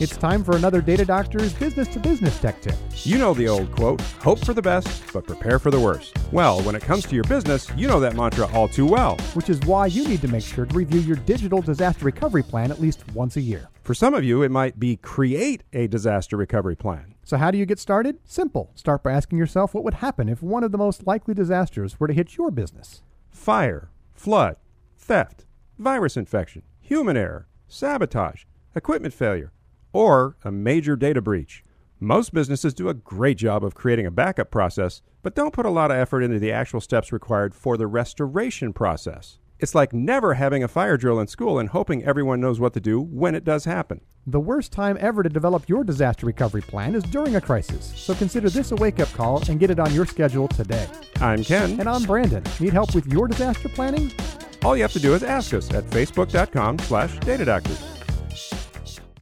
It's time for another Data Doctor's business to business tech tip. You know the old quote hope for the best, but prepare for the worst. Well, when it comes to your business, you know that mantra all too well. Which is why you need to make sure to review your digital disaster recovery plan at least once a year. For some of you, it might be create a disaster recovery plan. So, how do you get started? Simple. Start by asking yourself what would happen if one of the most likely disasters were to hit your business fire, flood, theft, virus infection, human error, sabotage, equipment failure, or a major data breach. Most businesses do a great job of creating a backup process, but don't put a lot of effort into the actual steps required for the restoration process. It's like never having a fire drill in school and hoping everyone knows what to do when it does happen. The worst time ever to develop your disaster recovery plan is during a crisis, so consider this a wake up call and get it on your schedule today. I'm Ken. And I'm Brandon. Need help with your disaster planning? All you have to do is ask us at facebook.com slash datadoctors.